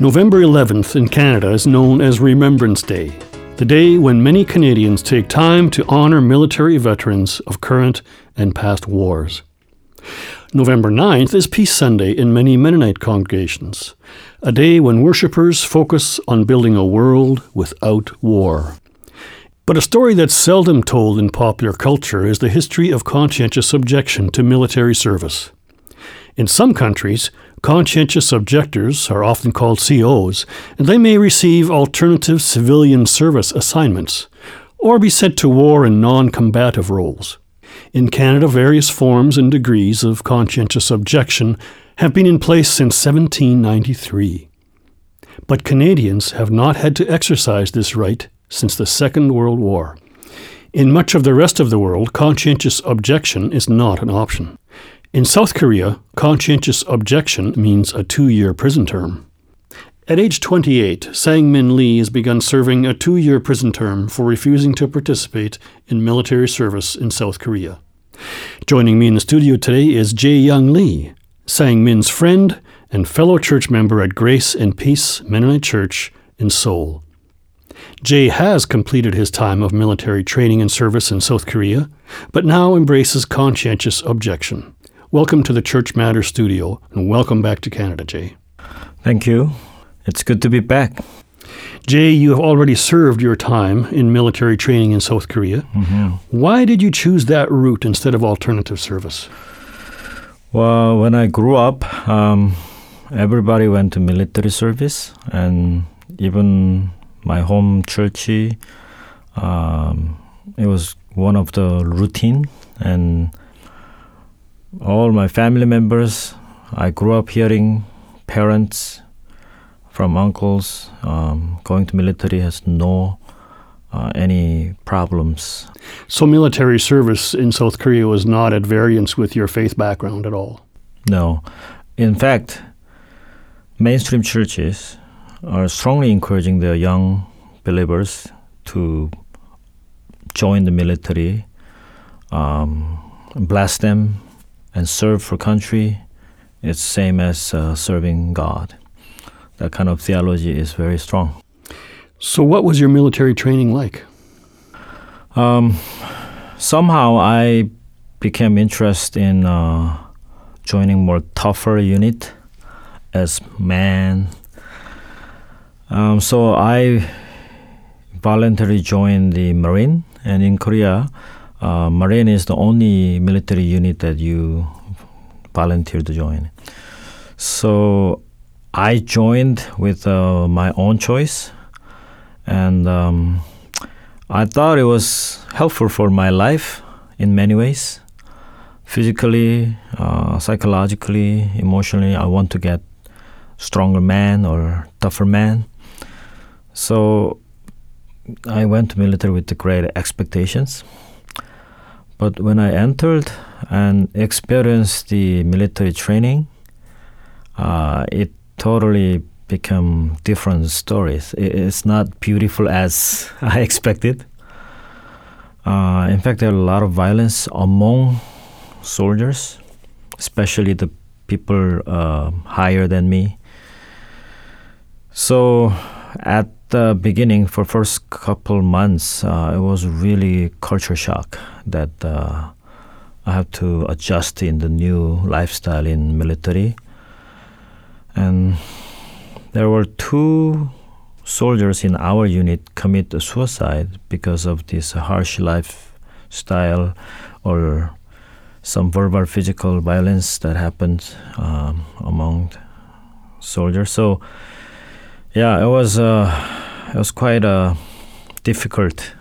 November 11th in Canada is known as Remembrance Day, the day when many Canadians take time to honor military veterans of current and past wars. November 9th is Peace Sunday in many Mennonite congregations, a day when worshippers focus on building a world without war. But a story that's seldom told in popular culture is the history of conscientious objection to military service. In some countries, conscientious objectors are often called COs, and they may receive alternative civilian service assignments or be sent to war in non combative roles. In Canada, various forms and degrees of conscientious objection have been in place since 1793. But Canadians have not had to exercise this right since the Second World War. In much of the rest of the world, conscientious objection is not an option. In South Korea, conscientious objection means a two year prison term. At age 28, Sang Min Lee has begun serving a two year prison term for refusing to participate in military service in South Korea. Joining me in the studio today is Jae Young Lee, Sang Min's friend and fellow church member at Grace and Peace Mennonite Church in Seoul. Jay has completed his time of military training and service in South Korea, but now embraces conscientious objection. Welcome to the Church Matters studio, and welcome back to Canada, Jay. Thank you. It's good to be back. Jay, you have already served your time in military training in South Korea. Mm-hmm. Why did you choose that route instead of alternative service? Well, when I grew up, um, everybody went to military service, and even my home church, um, it was one of the routine and all my family members. I grew up hearing parents from uncles um, going to military has no uh, any problems. So military service in South Korea was not at variance with your faith background at all. No, in fact, mainstream churches are strongly encouraging their young believers to join the military, um, bless them and serve for country, it's same as uh, serving God. That kind of theology is very strong. So, what was your military training like? Um, somehow, I became interested in uh, joining more tougher unit as man. Um, so I voluntarily joined the Marine, and in Korea, uh, Marine is the only military unit that you volunteer to join. So I joined with uh, my own choice, and um, I thought it was helpful for my life in many ways. Physically, uh, psychologically, emotionally, I want to get stronger man or tougher man. So I went to military with the great expectations. But when I entered and experienced the military training, uh, it totally became different stories. It's not beautiful as I expected. Uh, in fact, there are a lot of violence among soldiers, especially the people uh, higher than me. So at the beginning, for first couple months, uh, it was really culture shock that uh, I have to adjust in the new lifestyle in military. And there were two soldiers in our unit commit suicide because of this harsh lifestyle or some verbal physical violence that happened um, among soldiers. So yeah, it was uh, it was quite a difficult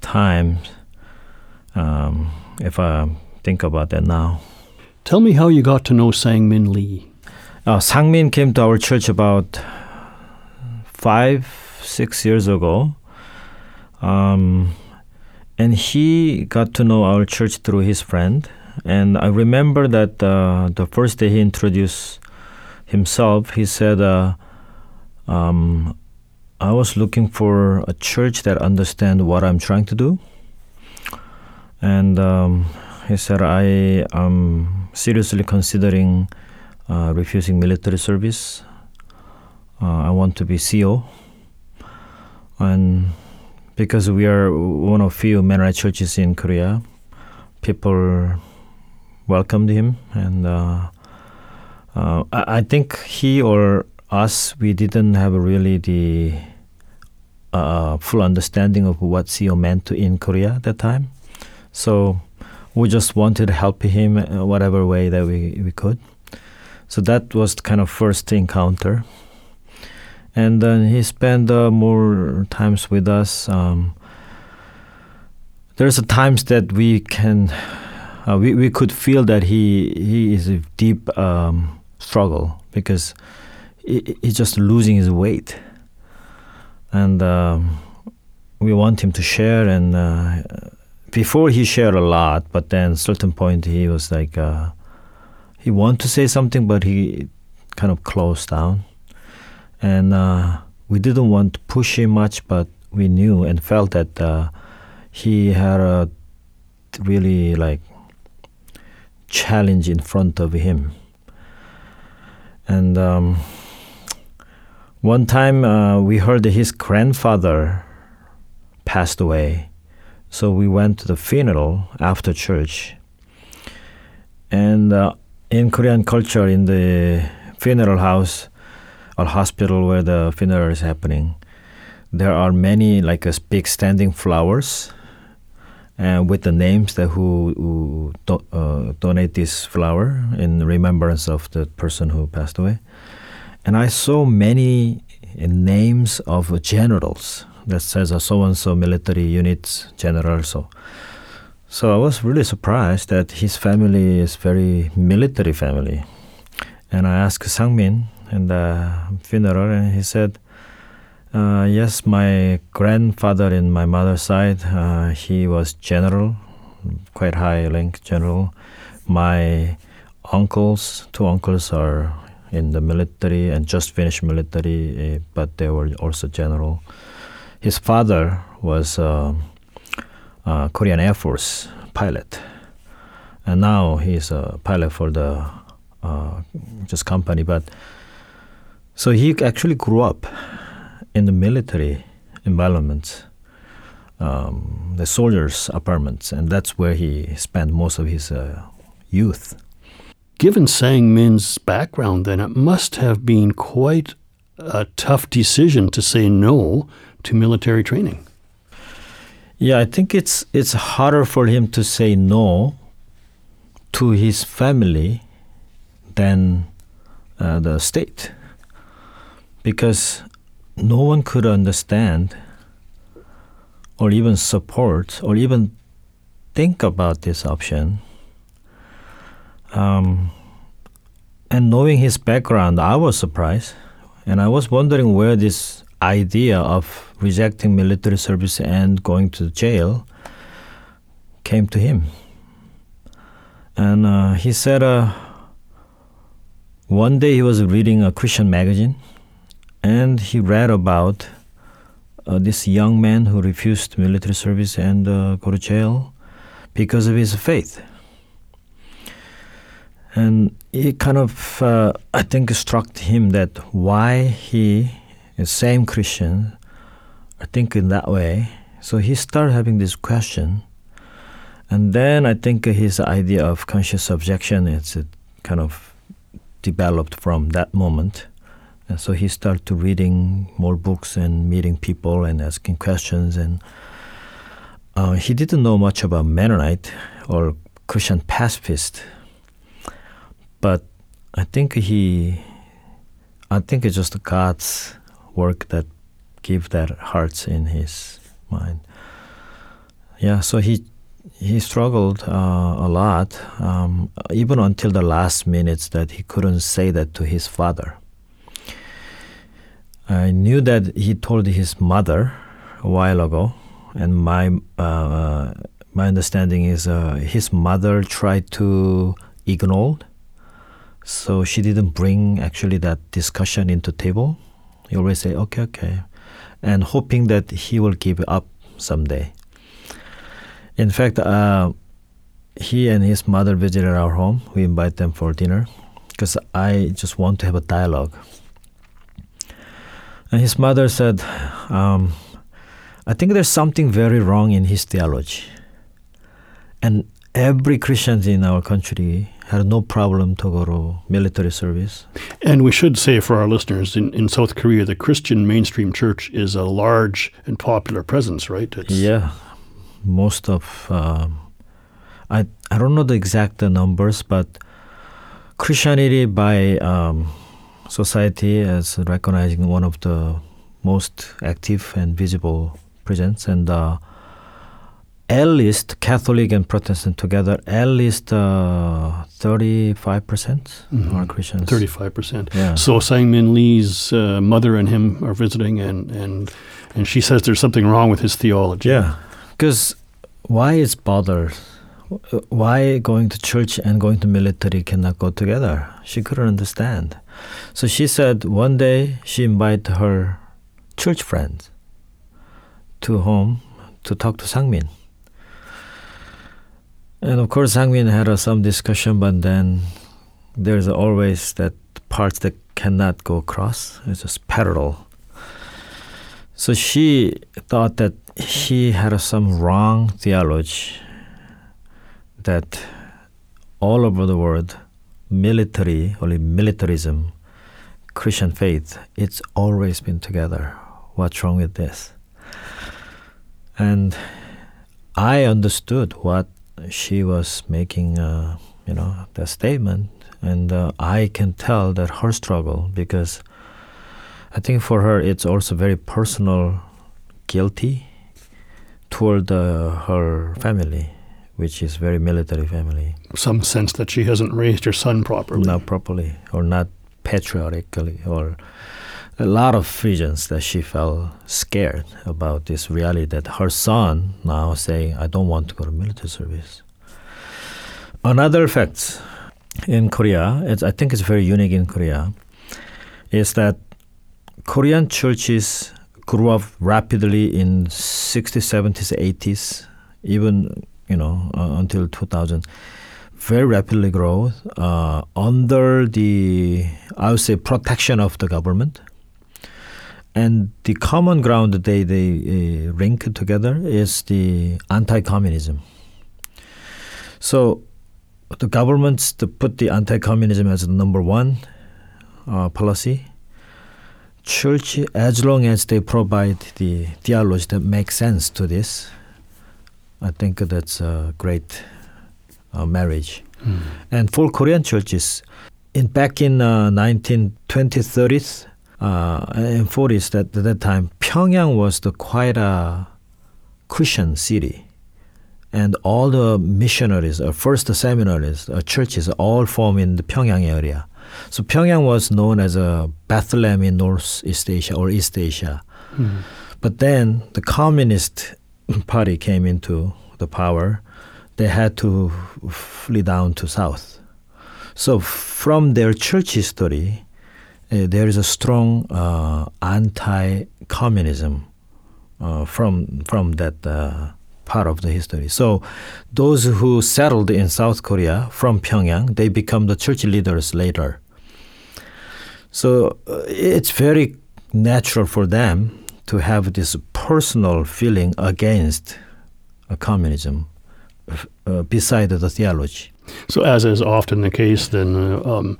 time. Um, if I think about that now. Tell me how you got to know Sang Min Lee. Uh, Sang Min came to our church about five, six years ago. Um, and he got to know our church through his friend. And I remember that uh, the first day he introduced himself, he said, uh, um, I was looking for a church that understand what I'm trying to do, and um, he said I am seriously considering uh, refusing military service. uh, I want to be CO, and because we are one of few Mennonite churches in Korea, people welcomed him, and uh, uh, I, I think he or us we didn't have really the uh, full understanding of what CO meant to in Korea at that time. So we just wanted to help him whatever way that we, we could. So that was kind of first encounter. And then he spent uh, more times with us. Um, there's a times that we can, uh, we, we could feel that he he is a deep um, struggle because he, he's just losing his weight, and um, we want him to share. And uh, before he shared a lot, but then certain point he was like uh, he wanted to say something, but he kind of closed down, and uh, we didn't want to push him much, but we knew and felt that uh, he had a really like challenge in front of him. And um, one time uh, we heard his grandfather passed away. So we went to the funeral after church. And uh, in Korean culture, in the funeral house or hospital where the funeral is happening, there are many like a big standing flowers and with the names that who, who do, uh, donate this flower in remembrance of the person who passed away. And I saw many names of generals that says a so and so military units general. So, so I was really surprised that his family is very military family. And I asked Sangmin in the funeral, and he said, uh, yes, my grandfather in my mother's side, uh, he was general, quite high rank general. My uncles, two uncles are in the military and just finished military, uh, but they were also general. His father was a Korean Air Force pilot, and now he's a pilot for the uh, just company. But so he actually grew up in the military environment, um, the soldiers' apartments, and that's where he spent most of his uh, youth. Given Sang Min's background, then, it must have been quite a tough decision to say no to military training. Yeah, I think it's it's harder for him to say no to his family than uh, the state, because no one could understand or even support or even think about this option. Um, and knowing his background, I was surprised. And I was wondering where this idea of rejecting military service and going to jail came to him. And uh, he said uh, one day he was reading a Christian magazine and he read about uh, this young man who refused military service and uh, go to jail because of his faith. And it kind of, uh, I think, struck him that why he is same Christian, I think in that way. So he started having this question, and then I think his idea of conscious objection is kind of developed from that moment. And so he started to reading more books and meeting people and asking questions. And uh, he didn't know much about Mennonite or Christian pacifist, but I think he, I think it's just God's work that give that hearts in his mind. Yeah, so he he struggled uh, a lot, um, even until the last minutes that he couldn't say that to his father. I knew that he told his mother a while ago, and my uh, my understanding is uh, his mother tried to ignore, so she didn't bring actually that discussion into table. He always say okay, okay, and hoping that he will give up someday. In fact, uh, he and his mother visited our home. We invite them for dinner because I just want to have a dialogue And his mother said, um, I think there's something very wrong in his theology. And every Christian in our country had no problem to go to military service. And we should say for our listeners, in, in South Korea, the Christian mainstream church is a large and popular presence, right? It's yeah, most of um, I I don't know the exact numbers, but Christianity by um, society is recognizing one of the most active and visible presence and. Uh, at least Catholic and Protestant together, at least uh, 35% mm-hmm. are Christians. 35%. Yeah. So Sang-min Lee's uh, mother and him are visiting, and, and, and she says there's something wrong with his theology. Yeah. Because why is bothered? Why going to church and going to military cannot go together? She couldn't understand. So she said one day she invited her church friends to home to talk to Sangmin. And of course, Sangmin had uh, some discussion, but then there's always that parts that cannot go across. It's just parallel. So she thought that he had some wrong theology that all over the world, military, only militarism, Christian faith, it's always been together. What's wrong with this? And I understood what she was making, uh, you know, that statement, and uh, I can tell that her struggle because I think for her it's also very personal, guilty toward uh, her family, which is very military family. Some sense that she hasn't raised her son properly. Not properly, or not patriotically, or a lot of reasons that she felt scared about this reality that her son now saying, I don't want to go to military service. Another fact in Korea, I think it's very unique in Korea, is that Korean churches grew up rapidly in 60s, 70s, 80s, even you know uh, until 2000 very rapidly grow uh, under the I would say protection of the government and the common ground they they uh, link together is the anti-communism. So the governments to put the anti-communism as the number one uh, policy. Church, as long as they provide the theology that makes sense to this, I think that's a great uh, marriage. Mm. And for Korean churches, in back in uh, 1920s, 30s, uh, and 40s that at that time Pyongyang was the quite a Christian city, and all the missionaries, or first seminaries, or churches, all formed in the Pyongyang area. So Pyongyang was known as a Bethlehem in Northeast Asia or East Asia. Mm. But then the Communist Party came into the power. They had to flee down to south. So from their church history, uh, there is a strong uh, anti-communism uh, from from that part of the history. So those who settled in South Korea from Pyongyang, they become the church leaders later. So uh, it's very natural for them to have this personal feeling against uh, communism uh, beside the theology. So, as is often the case, then um,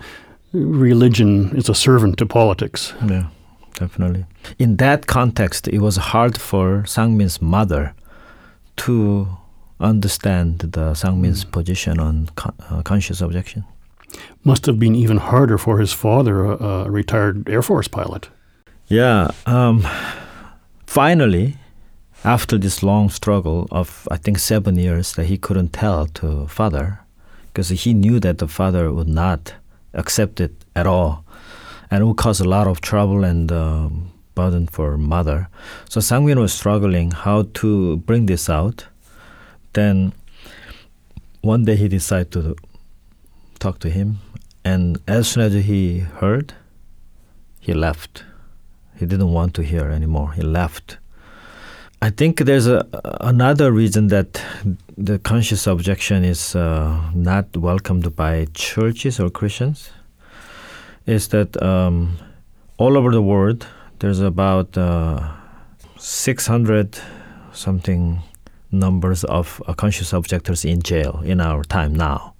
religion is a servant to politics. Yeah, definitely. In that context, it was hard for Sangmin's mother to understand the Sangmin's mm. position on con- uh, conscious objection. Must have been even harder for his father, a, a retired Air Force pilot. Yeah. Um, finally, after this long struggle of I think seven years that he couldn't tell to father, because he knew that the father would not accept it at all, and it would cause a lot of trouble and um, burden for mother. So Sangmin was struggling how to bring this out. Then one day he decided to talk to him, and as soon as he heard, he left. He didn't want to hear anymore. He left. I think there's a, another reason that the conscious objection is uh, not welcomed by churches or Christians is that um, all over the world there's about uh, 600 something numbers of uh, conscious objectors in jail in our time now.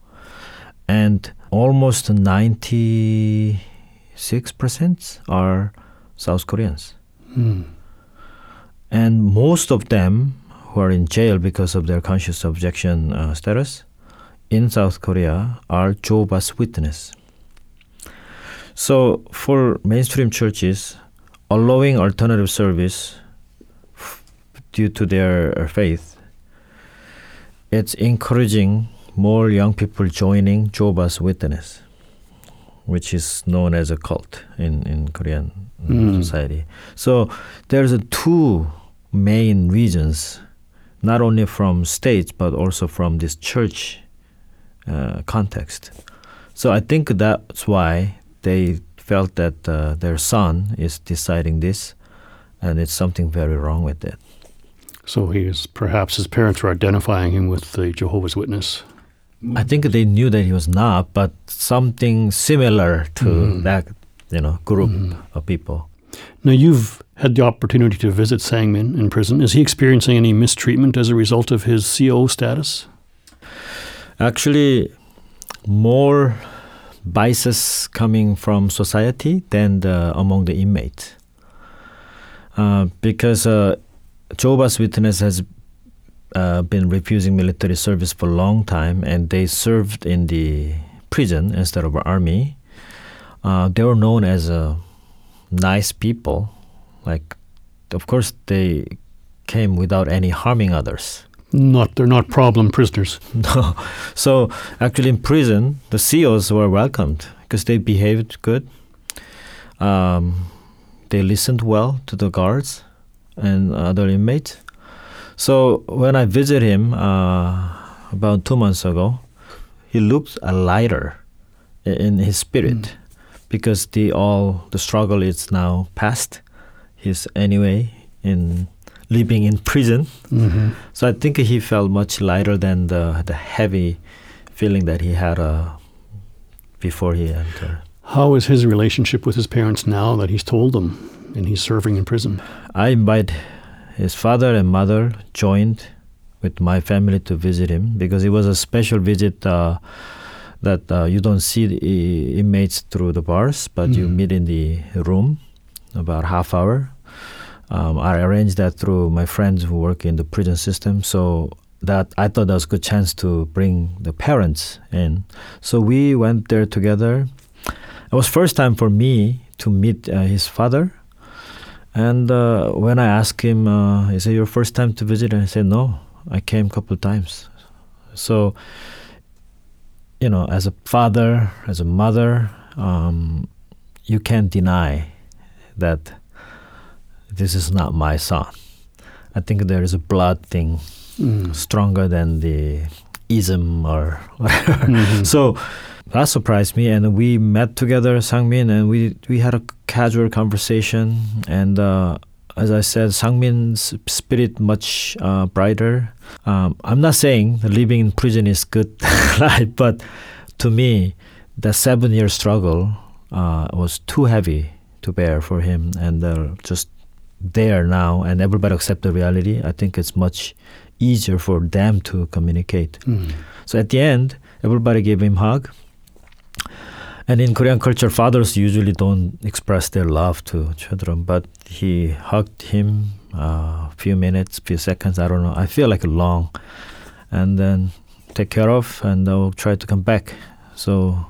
And almost 96% are South Koreans. Mm. And most of them who are in jail because of their conscious objection uh, status in South Korea are Jehovah's Witness. So for mainstream churches, allowing alternative service f- due to their faith, it's encouraging more young people joining Jehovah's Witness, which is known as a cult in, in Korean Mm. society. So there's a two main reasons, not only from states but also from this church uh, context. So I think that's why they felt that uh, their son is deciding this, and it's something very wrong with it. So he is perhaps his parents were identifying him with the Jehovah's Witness. I think they knew that he was not, but something similar to Mhm. that, you know, group Mhm. of people. Now you've had the opportunity to visit Sangmin in prison. Is he experiencing any mistreatment as a result of his CO status? Actually, more biases coming from society than the, among the inmates. Uh, because uh, Jehovah's Witness has uh, been refusing military service for a long time, and they served in the prison instead of army. Uh, they were known as uh, nice people. Like, of course, they came without any harming others. Not they're not problem prisoners. No. So actually, in prison, the COs were welcomed because they behaved good. Um, they listened well to the guards and other inmates. So when I visited him uh, about two months ago, he looked lighter in his spirit Mm. Because the all the struggle is now past. He's anyway in living in prison. Mm-hmm. So I think he felt much lighter than the the heavy feeling that he had uh, before he entered. How is his relationship with his parents now that he's told them and he's serving in prison? I invite his father and mother joined with my family to visit him because it was a special visit uh, that uh, you don't see the inmates through the bars, but you Mhm. meet in the room about half hour. Um, I arranged that through my friends who work in the prison system, so that I thought that was a good chance to bring the parents in. So we went there together. It was first time for me to meet uh, his father. And uh, when I asked him, uh, "Is it your first time to visit?" and he said, "No, I came a couple of times." So, you know, as a father, as a mother, um, you can't deny that this is not my son. I think there is a blood thing Mm. stronger than the ism or whatever. Mhm. So that surprised me, and we met together, Sangmin, and we we had a casual conversation. And uh, as I said, Sangmin's spirit much uh, brighter. Um, I'm not saying living in prison is good life, but to me, the seven-year struggle uh, was too heavy to bear for him, and uh, just there now, and everybody accept the reality. I think it's much easier for them to communicate. Mm. So at the end, everybody gave him hug. And in Korean culture, fathers usually don't express their love to children, but he hugged him a few minutes, few seconds, I don't know. I feel like a long. And then take care of, and I'll try to come back. So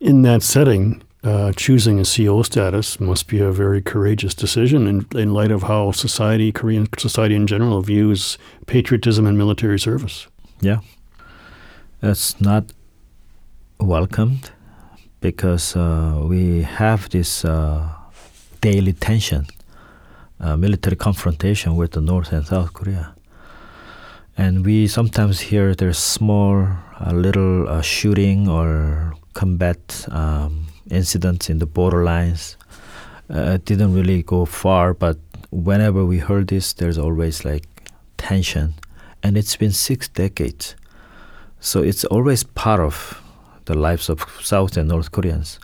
In that setting, uh, choosing a CO status must be a very courageous decision in, in light of how society, Korean society in general, views patriotism and military service. Yeah. That's not welcomed because uh, we have this uh, daily tension, uh, military confrontation with the North and South Korea. And we sometimes hear there's small, little uh, shooting or combat um, incidents in the borderlines. Uh, it didn't really go far, but whenever we heard this, there's always like tension. And it's been six decades. So it's always part of the lives of South and North Koreans.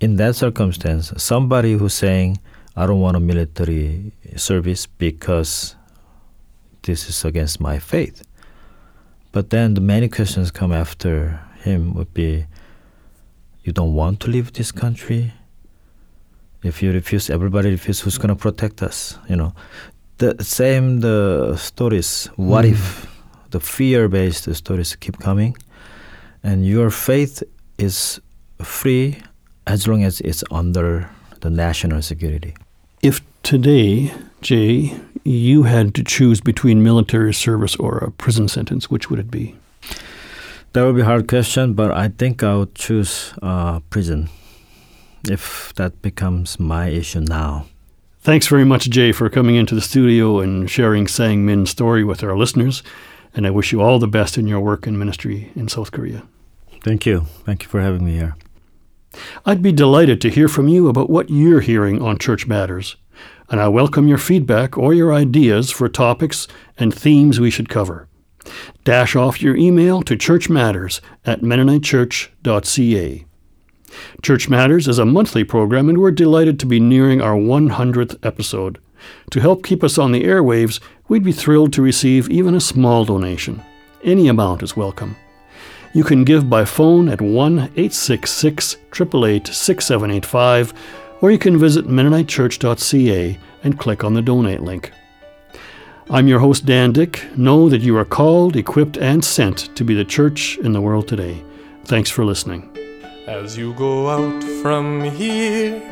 In that circumstance, somebody who's saying, I don't want a military service because this is against my faith. But then the many questions come after him would be you don't want to leave this country? If you refuse, everybody refuse, who's going to protect us? You know, the same the stories. What mm. if the fear-based stories keep coming, and your faith is free as long as it's under the national security? If today, Jay, you had to choose between military service or a prison sentence, which would it be? That would be a hard question, but I think I would choose uh, prison if that becomes my issue now. Thanks very much, Jay, for coming into the studio and sharing Sang Min's story with our listeners. And I wish you all the best in your work and ministry in South Korea. Thank you. Thank you for having me here. I'd be delighted to hear from you about what you're hearing on Church Matters and I welcome your feedback or your ideas for topics and themes we should cover. Dash off your email to churchmatters at MennoniteChurch.ca. Church Matters is a monthly program, and we're delighted to be nearing our 100th episode. To help keep us on the airwaves, we'd be thrilled to receive even a small donation. Any amount is welcome. You can give by phone at 1 866 888 6785 or you can visit MennoniteChurch.ca and click on the donate link. I'm your host, Dan Dick. Know that you are called, equipped, and sent to be the church in the world today. Thanks for listening. As you go out from here,